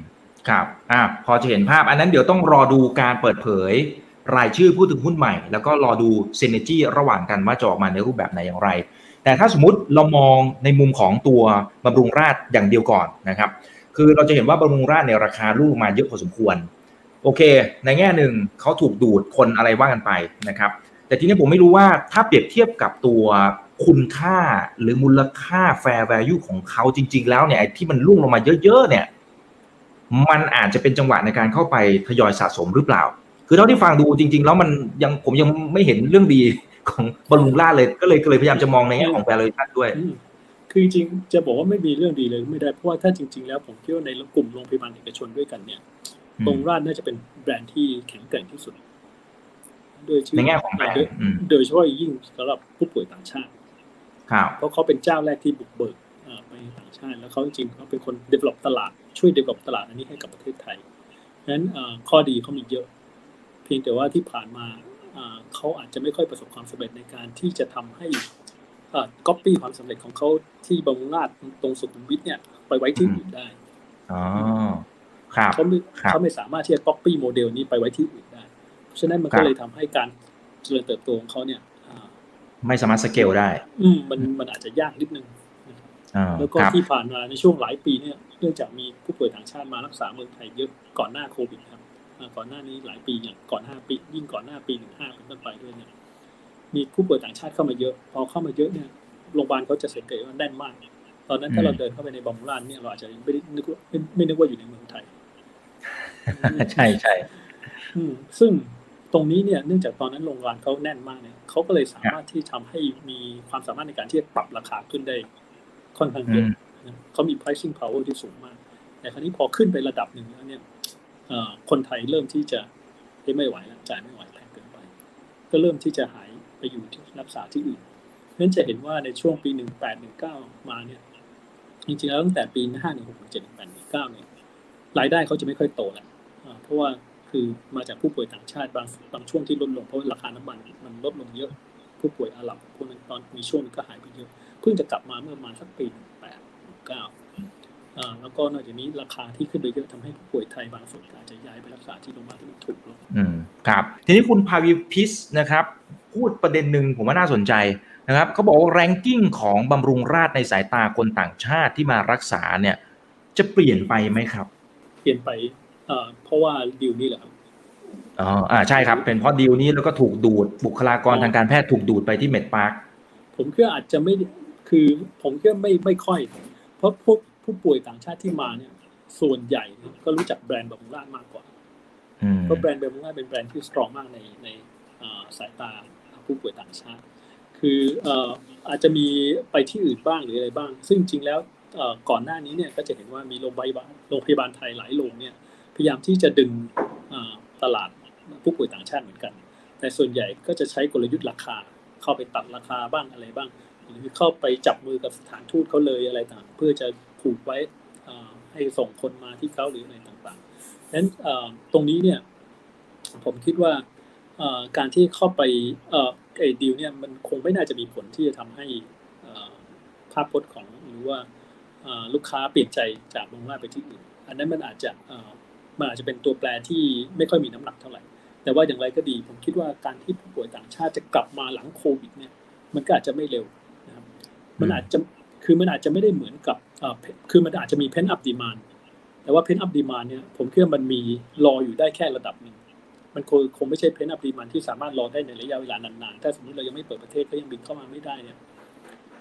ครับอะพอจะเห็นภาพ อันนั้นเดี๋ยวต้องรอดูการเปิดเผย รายชื่อผู้ถือหุ้นใหม่ แล้วก็รอดูเซนเนจี้ระหว่างกันว่าจะออกมาในรูปแบบไหนอย่างไร แต่ถ้าสมมติเรามองในมุมของตัวบำรุงราษฎร์อย่างเดียวก่อนนะครับ คือเราจะเห็นว่าบำรุงราษฎร์ในยราคาลูกมาเยอะพอสมควร โอเค ในแง่หนึ่งเขาถูกดูดคนอะไรว่ากันไปนะครับ แต่ทีนี้ผมไม่รู้ว่าถ้าเปรียบเทียบกับตัวคุณค่าหรือมูลค่า fair value ของเขาจริง ๆ แล้วเนี่ยไอ้ที่มันลุ่งลงมาเยอะๆเนี่ย มันอาจจะเป็นจังหวะในการเข้าไปทยอยสะสมหรือเปล่า คือเท่าที่ฟังดูจริง ๆ แล้วมันยังผมยังไม่เห็นเรื่องดีของบำรุงราษฎร์เลยก็เลยก็เลยพยายามจะมองในแง่ของ valuation ด้วย คือจริงจะบอกว่าไม่มีเรื่องดีเลยไม่ได้เพราะว่าถ้าจริง ๆ แล้วผมคิดว่าในกลุ่มโรงพยาบาลเอกชนด้วยกันเนี่ย อืมบำรุงราษฎร์น่าจะเป็นแบรนด์ที่แข็งแกร่งที่สุด โดยชื่ในแง่ของแบรนด์โดยอืมโดยเฉพาะอย่างยิ่งสำหรับผู้ป่วยต่างชาติครับเพราะเขาเป็นเจ้าแรกที่บุกเบิกอ่าไปต่างชาติ แล้วเขาจริงๆเขาเป็นคน develop ตลาดช่วย develop ตลาดอันนี้ให้กับประเทศไทยเพราะฉะนั้นอ่าข้อดีเขามีเยอะ เพียงแต่ว่าที่ผ่านมาอ่าเขาอาจจะไม่ค่อยประสบความสำเร็จในการที่จะทำให้อ่า copy ความสำเร็จของเขาที่บำรุงราษฎร์ตรงสุขุมวิทเนี่ย ไปไว้ที่อื่นได้อ๋อครับ เขาไม่ครับเขาไม่สามารถที่จะ copy โมเดลนี้ไปไว้ที่อื่นได้ เพราะฉะนั้นมันครัก็บเลยทำให้การเจริญเติบโตของเขาเนี่ยอ่าไม่สามารถสเกลได้ อืมมันมันอาจจะยากนิดนึงอ่าแล้วก็ครับที่ผ่านมาในช่วงหลายปีเนี่ยเนื่องจากมีผู้ป่วยต่างชาติมารักษาเมืองไทยเยอะก่อนหน้าโควิดครับอ่าก่อนหน้านี้หลายปีอย่างก่อนห้าปี ยิ่งก่อนหน้าปีหนึ่งห้าเป็นต้นไปด้วยเนี่ยมีผู้ป่วยต่างชาติเข้ามาเยอะ พอเข้ามาเยอะเนี่ยโรงพยาบาลเขาจะสังเกตว่าแน่นมาก ตอนนั้นถ้าเราเดินเข้าไปในบำรุงราษฎร์เนี่ยเราอาจจะไม่ได้นึกว่าไม่ไม่นึกว่าอยู่ในเมืองไทย ใช่ใช่อืมซึ่งตรงนี้เนี่ยเนื่องจากตอนนั้นโรงพยาบาลเขาแน่นมากเนี่ยเขาก็เลยสามารถที่ทำให้มีความสามารถในการที่จะปรับราคาขึ้นได้ค่อนข้างเยอือะมนะเขามี pricing power ที่สูงมาก แต่คราวนี้พอขึ้นไประดับหนึ่งแล้วเนี่ยเอ่อคนไทยเริ่มที่จะเฮ้ยไม่ไหวแล้วจ่ายไม่ไหวแพงเกินไป ก็เริ่มที่จะหายไปอยู่ที่รักษาที่อื่นเพราะฉะนั้นจะเห็นว่าในช่วงปีหนึ่งแปดหนึ่งเก้ามาเนี่ยจริงๆแล้วตั้งแต่ปีห้าหนึ่งหกหนึ่งเจ็ดหนึ่งแปดหนึ่งเก้าเนี่ยรายได้เขาจะไม่ค่อยโตแล้วอ่า เพราะว่าคือมาจากผู้ป่วยต่างชาติบางบางช่วงที่ลดลงเพราะว่าราคาน้ำมันมันลดลงเยอะ ผู้ป่วยอาหรับพวกนั้นตอนมีช่วงหนึงก็หายไปเยอะเพิ่งจะกลับมาเมื่อประมาณสักปีหนึ่งแปดเก้าอ่าแล้วก็นอกจากนี้ราคาที่ขึ้นไปเยอะทำให้ผู้ป่วยไทยบางส่วนก็อาจจะย้ายไปรักษาที่โรงพยาบาลที่มันถูกลงอืมครับ ทีนี้คุณพาวิพิสนะครับ พูดประเด็นหนึ่งผมว่าน่าสนใจนะครับเขาบอกว่าแรงกิ้งของบำรุงราษฎร์ในสายตาคนต่างชาติที่มารักษาเนี่ย จะเปลี่ยนไปไหมครับ เปลี่ยนไป เอ่อเพราะว่าดีลนี่แหละครับอ๋ออ่าใช่ครับ เป็นเพราะดีลนี้แล้วก็ถูกดูดบุคลากรทางการแพทย์ถูกดูดไปที่ MedParkผมคิดว่าอาจจะไม่คือผมคิดว่าไม่ไม่ค่อย เพราะพวกผู้ป่วยต่างชาติที่มาเนี่ย ส่วนใหญ่ก็รู้จักแบรนด์บำรุงราษฎร์มากกว่าอืมเพราะแบรนด์บำรุงราษฎร์เป็นแบรนด์ที่ strong มากในในเอ่อสายตาผู้ป่วยต่างชาติ คือเอ่ออาจจะมีไปที่อื่นบ้างหรืออะไรบ้าง ซึ่งจริงแล้วเอ่อก่อนหน้านี้เนี่ยก็จะเห็นว่ามีโรงพยาบาลโรงพยาบาลไทยหลายโรงเนี่ย พยายามที่จะดึงตลาดผู้ป่วยต่างชาติเหมือนกัน แต่ส่วนใหญ่ก็จะใช้กลยุทธ์ราคา เข้าไปตัดราคาบ้างอะไรบ้าง หรือเข้าไปจับมือกับสถานทูตเขาเลยอะไรต่าง เพื่อจะผูกไว้ให้ส่งคนมาที่เขาหรืออะไรต่างๆดังนั้นตรงนี้เนี่ยผมคิดว่าการที่เข้าไปไอ้ดีลเนี่ยมันคงไม่น่าจะมีผลที่จะทำให้ภาพพจน์ของหรือว่าลูกค้าเปลี่ยนใจจากโรงงานไปที่อื่น อันนั้นมันอาจจะ มันอาจจะเป็นตัวแปรที่ไม่ค่อยมีน้ำหนักเท่าไหร่ แต่ว่าอย่างไรก็ดี ผมคิดว่าการที่ผู้ป่วยต่างชาติจะกลับมาหลังโควิดเนี่ย มันก็อาจจะไม่เร็วนะครับ มันอาจจะคือมันอาจจะไม่ได้เหมือนกับเอ่อคือมันอาจจะมี pent-up demand แต่ว่าเพนอัพดีมานเนี่ยผมคิดว่ามันมีรออยู่ได้แค่ระดับหนึ่งมันคงคงไม่ใช่ pent-up demand ที่สามารถรอได้ในระยะเวลานานๆ ถ้าสมมติเรายังไม่เปิดประเทศก็ยังบินเข้ามาไม่ได้เนี่ย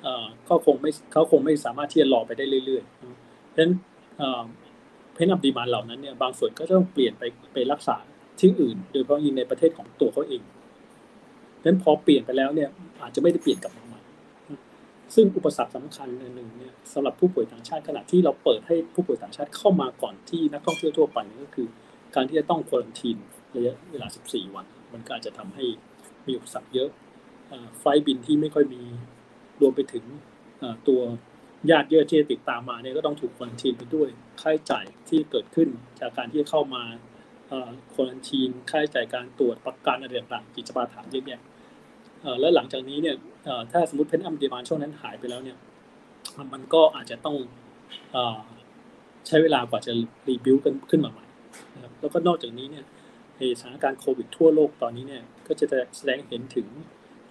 เอ่อก็คงไม่เขาคงไม่สามารถที่จะรอไปได้เรื่อยๆ เพราะฉะนั้น pent-up demand เหล่านั้นเนี่ยบางส่วนก็ต้องเปลี่ยนไปไปรักษาที่อื่น โดยเฉพาะยิ่งในประเทศของตัวเขาเองดังนั้นพอเปลี่ยนไปแล้วเนี่ยอาจจะไม่ได้เปลี่ยนกลับมาใหม่ซึ่งอุปสรรคสำคัญอันหนึ่งเนี่ยสำหรับผู้ป่วยต่างชาติขณะที่เราเปิดให้ผู้ป่วยต่างชาติเข้ามาก่อนที่นักท่องเที่ยวทั่วไปก็คือ การที่จะต้องควอรันทีนระยะเวลา 14 วัน มันก็อาจจะทำให้มีอุปสรรคเยอะไฟบินที่ไม่ค่อยมีรวมไปถึงตัว ญาติเยอะที่ติดตามมาเนี่ยก็ต้องถูกควอนทีนไปด้วยค่าใช้จ่ายที่เกิดขึ้นจากการที่เข้ามาควอรันทีนค่าใช้จ่ายการตรวจประกันอะไรต่างๆกิจบาถามเยอะแยะแล้วหลังจากนี้เนี่ยถ้าสมมติเพนอัมเดีมานช่วงนั้นหายไปแล้วเนี่ยมันก็อาจจะต้องอใช้เวลากว่าจะรีบิวกันขึ้นมาใหม่นะครับแล้วก็นอกจากนี้เนี่ยสถานการณ์โควิดทั่วโลกตอนนี้เนี่ยก็จะแสดงเห็นถึง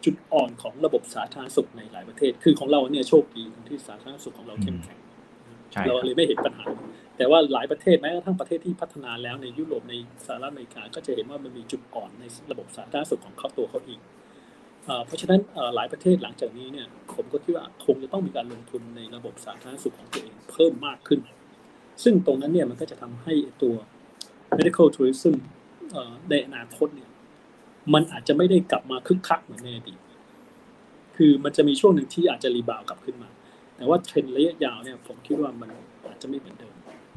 จุดอ่อนของระบบสาธารณสุขในหลายประเทศ คือของเราเนี่ยโชคดีตรงที่สาธารณสุขของเราเข้มแข็งใช่เราครับเลยไม่เห็นปัญหา แต่ว่าหลายประเทศแม้กระทั่งประเทศที่พัฒนาแล้วในยุโรปในสหรัฐอเมริกาก็จะเห็นว่ามันมีจุดอ่อนในระบบสาธารณสุขของเขาตัวเขาเองเอ่อเพราะฉะนั้นเอ่อหลายประเทศหลังจากนี้เนี่ยผมก็คิดว่าคงจะต้องมีการลงทุนในระบบสาธารณสุขของตัวเองเพิ่มมากขึ้น ซึ่งตรงนั้นเนี่ยมันก็จะทำให้ตัว medical tourism เอ่อในอนาคตเนี่ย มันอาจจะไม่ได้กลับมาคึกคักเหมือนในอดีตคือมันจะมีช่วงหนึ่งที่อาจจะ rebound กลับขึ้นมา แต่ว่าเทรนด์ระยะยาวเนี่ยผมคิดว่ามันอาจจะไม่เหมือนเดิม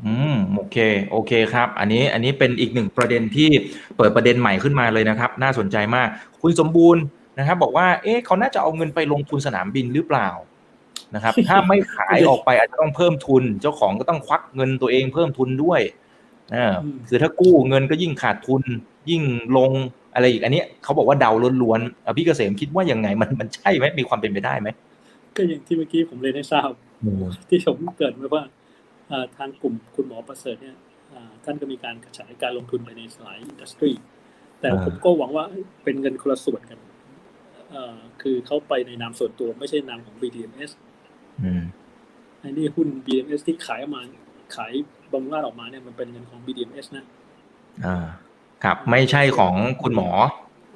อืมโอเคโอเคครับ อันนี้อันนี้เป็นอีกหนึ่งประเด็นที่เปิดประเด็นใหม่ขึ้นมาเลยนะครับ น่าสนใจมาก คุณสมบูรณ์นะครับ บอกว่า เอ๊ะเขาน่าจะเอาเงินไปลงทุนสนามบินหรือเปล่านะครับ ถ้าไม่ขายออกไปอาจจะต้องเพิ่มทุน เจ้าของก็ต้องควักเงินตัวเองเพิ่มทุนด้วยอ่าอืมคือถ้ากู้เงินก็ยิ่งขาดทุน ยิ่งลง อะไรอีกอันนี้เขาบอกว่าเดาล้วนๆอะพี่เกษมคิดว่ายังไงมันมันใช่ไหมมีความเป็นไปได้ไหมก็อย่างที่เมื่อกี้ผมเรียนให้ทราบที่ผมเกริดไว้ว่าเอ่อทางกลุ่มคุณหมอประเสริฐเนี่ยอ่าท่านก็มีการกระจายการลงทุนไปในหลายอินดัสทรีแต่อ่าผมก็หวังว่าเป็นเงินคนละส่วนกันเอ่อคือเขาไปในนามส่วนตัวไม่ใช่นามของ BDMs อืมไอ้นี่หุ้น BDMs ที่ขายออกมาขายบำรุงราษฎร์ออกมาเนี่ยมันเป็นเงินของ BDMs นะอ่า ครับ ไม่ใช่ของคุณหมอ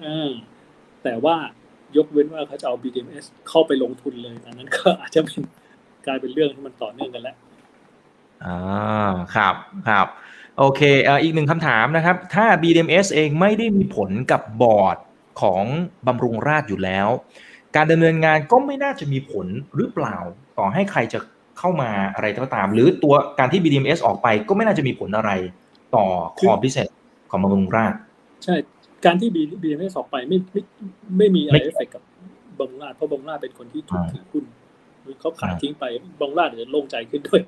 เออแต่ว่ายกเว้นว่าเขาจะเอา BDMs เข้าไปลงทุนเลยอันนั้นก็อาจจะเป็นกลายเป็นเรื่องที่มันต่อเนื่องกันแล้วอ่าครับครับ โอเคเอ่ออีกหนึ่งคำถามนะครับ ถ้า BDMs เองไม่ได้มีผลกับบอร์ดของบำรุงราษฎร์อยู่แล้ว การดำเนินงานก็ไม่น่าจะมีผลหรือเปล่า ต่อให้ใครจะเข้ามาอะไรก็ตาม หรือตัวการที่ BDMs ออกไปก็ไม่น่าจะมีผลอะไรต่อ core business ของบำรุงราษฎร์ใช่ การที่ BDMS ออกไปไม่ไม่ไม่มีอะไรไม่เอฟเฟกกับบำรุงราษฎร์เพราะบำรุงราษฎร์เป็นคนที่ถูกอ่าถือหุ้นเขาขายอ่าทิ้งไปบงราดอาจจะโล่งใจขึ้นด้วย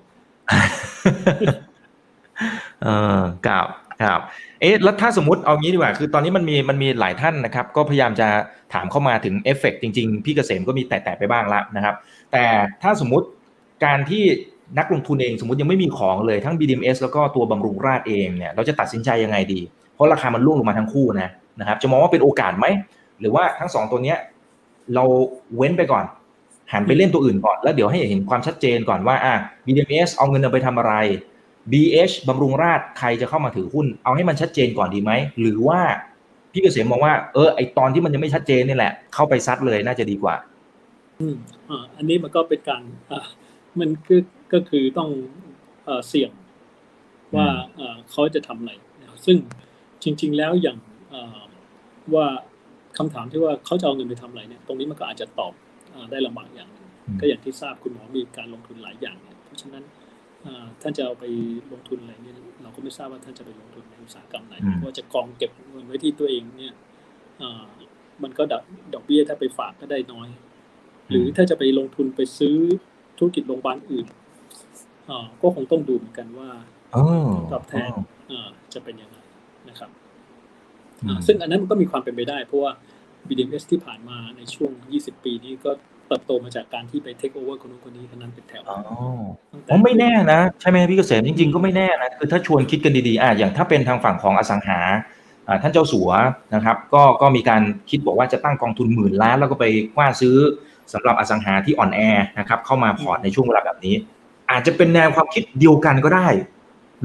เออครับครับ เอ๊ะ แล้วถ้าสมมติเอางี้ดีกว่า คือตอนนี้มันมี มันมีหลายท่านนะครับ ก็พยายามจะถามเข้ามาถึงเอฟเฟกจริง ๆ พี่เกษมก็มีแตะๆไปบ้างละนะครับ แต่ถ้าสมมติการที่ นักลงทุนเองสมมติยังไม่มีของเลยทั้ง BDMs แล้วก็ตัวบำรุงราษฎร์เองเนี่ยเราจะตัดสินใจยังไงดี เพราะราคามันร่วงลงมาทั้งคู่นะนะครับจะมองว่าเป็นโอกาสไหม หรือว่าทั้งสองตัวเนี้ยเราเว้นไปก่อนหันไปเล่นตัวอื่นก่อน แล้วเดี๋ยวให้เห็นความชัดเจนก่อนว่าอะ BDMs เอาเงินเอาไปทำอะไร BH บำรุงราษฎร์ใครจะเข้ามาถือหุ้น เอาให้มันชัดเจนก่อนดีไหม หรือว่าพี่เกษมมองว่าเออไอตอนที่มันยังไม่ชัดเจนนี่แหละ เข้าไปซัดเลยน่าจะดีกว่า อืมอ่าอันนี้มันก็เป็นการอ่ามันคือ ก็คือต้องเอ่อเสี่ยงว่าเขาจะทำอะไรซึ่งจริง ๆ แล้วอย่างว่าคำถามที่ว่าเขาจะเอาเงินไปทำอะไรเนี่ย ตรงนี้มันก็อาจจะตอบได้ลำบากอย่างก็อย่างที่ทราบคุณหมอมีการลงทุนหลายอย่าง เพราะฉะนั้นท่านจะเอาไปลงทุนอะไรเนี่ยเราก็ไม่ทราบว่าท่านจะไปลงทุนในอุตสาหกรรมไหนเพราะจะกองเก็บเงินไว้ที่ตัวเองเนี่ยมันก็ดดอกเบี้ยถ้าไปฝากก็ได้น้อย หรือถ้าจะไปลงทุนไปซื้อธุรกิจโรงพยาบาลอื่น ก็คงต้องดูเหมือนกันว่าตอบแทนจะเป็นยังไงนะครับซึ่งอันนั้นมันก็มีความเป็นไปได้ เพราะว่า BDMs ที่ผ่านมาในช่วง 20 ปีนี้ก็เติบโตมาจากการที่ไปเทคโอเวอร์คนนู้นคนนี้คนนั้นเป็นแถวอ๋อไม่แน่นะ ใช่ไหมพี่เกษมจริง ๆ ก็ไม่แน่นะ คือถ้าชวนคิดกันดีๆอะอย่างถ้าเป็นทางฝั่งของอสังหาท่านเจ้าสัวนะครับ ก็ก็มีการคิดบอกว่าจะตั้งกองทุนหมื่นล้านแล้วก็ไปกว้าซื้อสำหรับอสังหาที่อ่อนแอนะครับเข้ามาพอร์ตในช่วงเวลาแบบนี้ อาจจะเป็นแนวความคิดเดียวกันก็ได้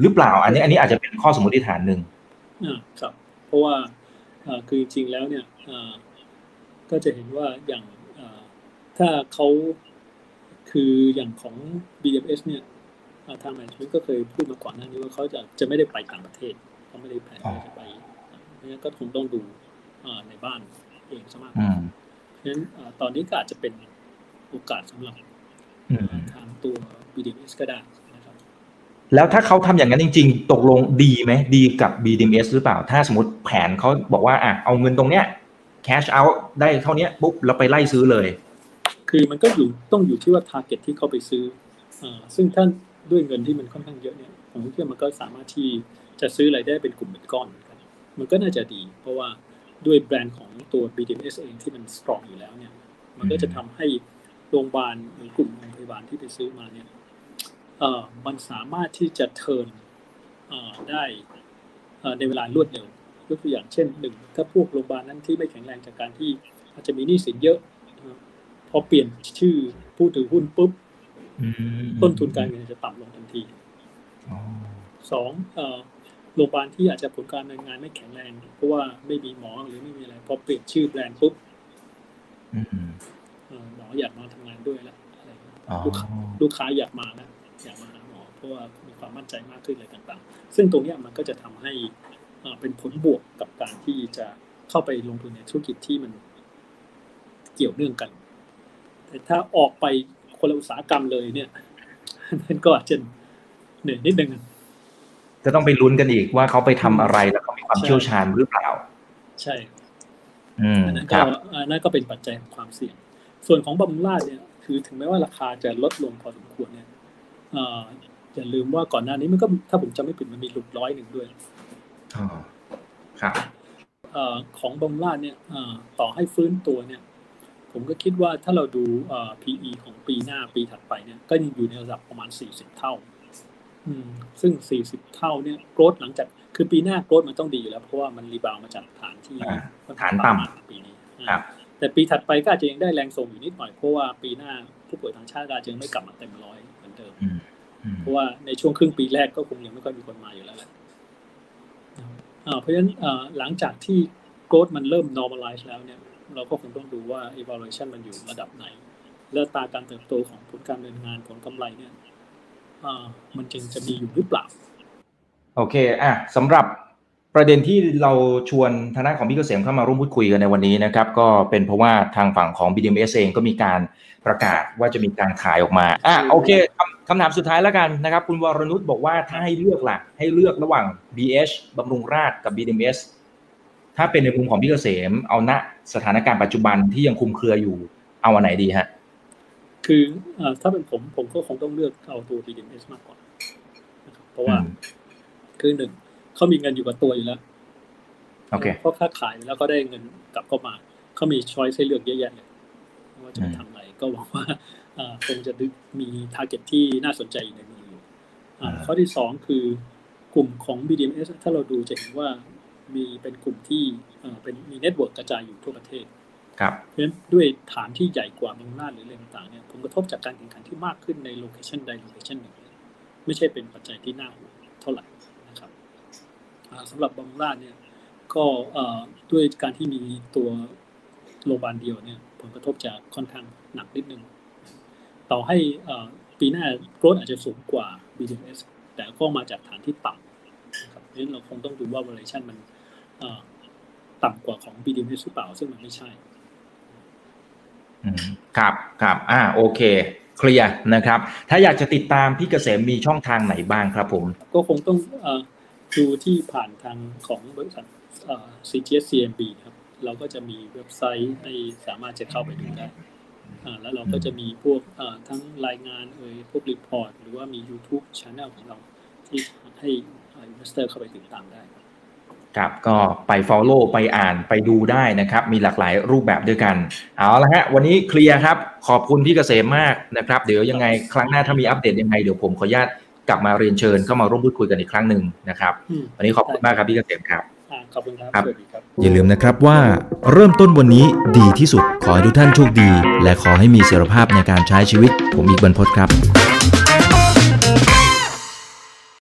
หรือเปล่า อันนี้ อันนี้อาจจะเป็นข้อสมมติฐานหนึ่งอ่าครับ เพราะว่าคือจริงแล้วเนี่ยก็จะเห็นว่าอย่างถ้าเขาคืออย่างของ BMS เนี่ยทางแมนช์ก็เคยพูดมาก่อนหน้านี้ว่าเขาจะจะไม่ได้ไปต่างประเทศเขาไม่ได้แผนจะไปนี่ก็คงต้องดูในบ้านเองซะมากเพราะฉะนั้นตอนนี้ก็อาจจะเป็นโอกาสสำหรับทางตัว BDMs ก็ได้นะครับแล้วถ้าเขาทำอย่างนั้นจริง ๆ ตกลงดีไหมดีกับ BDMs หรือเปล่า ถ้าสมมติแผนเขาบอกว่าอะเอาเงินตรงเนี้ย cash out ได้เท่านี้ปุ๊บแล้วไปไล่ซื้อเลย คือมันก็อยู่ต้องอยู่ที่ว่า target ที่เขาไปซื้ออ่าซึ่งท่านด้วยเงินที่มันค่อนข้างเยอะเนี่ยผมคิดว่ามันก็สามารถที่จะซื้ออะไรได้เป็นกลุ่มเป็นก้อนมันก็น่าจะดี เพราะว่าด้วยแบรนด์ของตัว BDMs เองที่มันสตรองอยู่แล้วเนี่ย มันก็จะทำให้โรงพยาบาลหรือกลุ่มโรงพยาบาลที่ไปซื้อมาเนี่ยเอ่อ มันสามารถที่จะเทิร์นเอ่อได้ในเวลารวดเร็วยกตัวอย่างเช่นหนึ่งถ้าพวกโรงพยาบาลนั้นที่ไม่แข็งแรงจากการที่อาจจะมีหนี้สินเยอะ พอเปลี่ยนชื่อผู้ถือหุ้นปุ๊บต้นทุนการเงินจะต่ำลงทันทีสองโรงพยาบาลที่อาจจะผลการดำเนินงานไม่แข็งแรงเพราะว่าไม่มีหมอหรือไม่มีอะไรพอเปลี่ยนชื่อแบรนด์ปุ๊บหมออยากมาทำงานด้วยแล้วลูกค้าลูกค้าอยากมาแล้ว อยากมาหาหมอเพราะว่ามีความมั่นใจมากขึ้นอะไรต่างๆ ซึ่งตรงนี้มันก็จะทำให้เป็นผลบวกกับการที่จะเข้าไปลงทุนในธุรกิจที่มันเกี่ยวเนื่องกัน แต่ถ้าออกไปคนละอุตสาหกรรมเลยเนี่ยมันก็อาจจะเหนื่อยนิดนึงจะต้องไปลุ้นกันอีกว่าเขาไปทำอะไรแล้วเขามีความเชี่ยวชาญหรือเปล่า ใช่อันนั้นก็อันนั้นก็เป็นปัจจัยของความเสี่ยง ส่วนของบำรุงราชเนี่ย คือถึงแม้ว่าราคาจะลดลงพอสมควรเนี่ย อย่าลืมว่าก่อนหน้านี้มันก็ถ้าผมจำไม่ผิดมันมีหลุดร้อยหนึ่งด้วยอ๋อครับของบำรุงราชเนี่ยต่อให้ฟื้นตัวเนี่ย ผมก็คิดว่าถ้าเราดู PE ของปีหน้าปีถัดไปเนี่ย ก็ยังอยู่ในระดับประมาณ 40 เท่าซึ่ง 40 เท่าเนี่ยโกรดหลังจากคือปีหน้าโกรดมันต้องดีอยู่แล้ว เพราะว่ามันรีบาวมาจากฐานที่ฐานต่ำปีนี้แต่ปีถัดไปก็อาจจะยังได้แรงส่งอยู่นิดหน่อยเพราะว่าปีหน้าผู้ป่วยทางชาติอาจจะยังไม่กลับมาเต็มร้อย เหมือนเดิมเพราะว่าในช่วงครึ่งปีแรกก็คงยังไม่ค่อยมีคนมาอยู่แล้วแหละเพราะฉะนั้นหลังจากที่โกรดมันเริ่ม normalize แล้วเนี่ย เราก็คงต้องดูว่า evaluation มันอยู่ระดับไหน และตาการเติบโตของผลการดำเนินงานผลกำไรเนี่ยมันจึงจะมีอยู่หรือเปล่า โอเคอะสำหรับ ประเด็นที่เราชวนทางด้านของพี่เกษมเข้ามาร่วมพูดคุยกันในวันนี้นะครับ ก็เป็นเพราะว่าทางฝั่งของ BDMs เองก็มีการประกาศว่าจะมีการขายออกมาอะโอเคคำถามสุดท้ายแล้วกันนะครับ คุณวรนุชบอกว่าถ้าให้เลือกล่ะให้เลือกระหว่าง BH บำรุงราชกับ BDMs ถ้าเป็นในมุมของพี่เกษมเอาณสถานการณ์ปัจจุบันที่ยังคุมเครืออยู่เอาอันไหนดีฮะคือถ้าเป็นผมผมก็คงต้องเลือกเอาตัว BDMs มากกว่านะครับเพราะว่าคือหนึ่ง เขามีเงินอยู่กับตัวอยู่แล้วโอเคเพราะค้าขายแล้วก็ได้เงินกลับเข้ามาเขามีช้อยให้เลือกเยอะแยะเลยว่าจะทำอะไรก็หวังว่าคงจะมีtarget ที่น่าสนใจในมืออยู่ข้อที่สองคือกลุ่มของ BDMS ถ้าเราดูจะเห็นว่ามีเป็นกลุ่มที่เป็นมี network กระจายอยู่ทั่วประเทศ ครับเพราะฉะนั้นด้วยฐานที่ใหญ่กว่าบางนาหรืออะไรต่างๆเนี่ยผลกระทบจากการแข่งขันที่มากขึ้นใน location ใด location หนึ่ง ไม่ใช่เป็นปัจจัยที่น่าห่วงเท่าไหร่นะครับ สำหรับบางนาเนี่ยก็ด้วยการที่มีตัวโรงพยาบาลเดียวเนี่ยผลกระทบจะค่อนข้างหนักนิดนึง ต่อให้ปีหน้าโกรธอาจจะสูงกว่า BDMs แแต่ก็มาจากฐานที่ต่ำนะครับเพราะฉะนั้นเราคงต้องดูว่า valuation มันเอ่อต่ำกว่าของ BDMs หรือเปล่า ซึ่งมันไม่ใช่อืมครับครับอ่าโอเค เคลียร์นะครับ ถ้าอยากจะติดตามพี่เกษมมีช่องทางไหนบ้างครับผม ก็คงต้องเอ่อ ดูที่ผ่านทางของบริษัท CGS CIMB ครับ เราก็จะมีเว็บไซต์ให้สามารถจะเข้าไปดูได้ แล้วเราก็จะมีพวกทั้งรายงานเอ่ยพวก report หรือว่ามี YouTube Channel ของเราที่ให้อ่อ investor เข้าไปติดตามได้ครับครับก็ไป Follow ไปอ่านไปดูได้นะครับ มีหลากหลายรูปแบบด้วยกัน เอาละฮะ วันนี้เคลียร์ครับ ขอบคุณพี่เกษมมากนะครับ เดี๋ยวยังไงครั้งหน้าถ้ามีอัปเดตยังไงเดี๋ยวผมขออนุญาต กลับมาเรียนเชิญเข้ามาร่วมพูดคุยกันอีกครั้งหนึ่งนะครับอืมวันนี้ขอบคุณมากครับพี่เกษมครับอ่าขอบคุณครับครับสวัสดีครับ อย่าลืมนะครับว่าเริ่มต้นวันนี้ดีที่สุด ขอให้ทุกท่านโชคดี และขอให้มีเสรีภาพในการใช้ชีวิต ผมอีกบรรพตครับ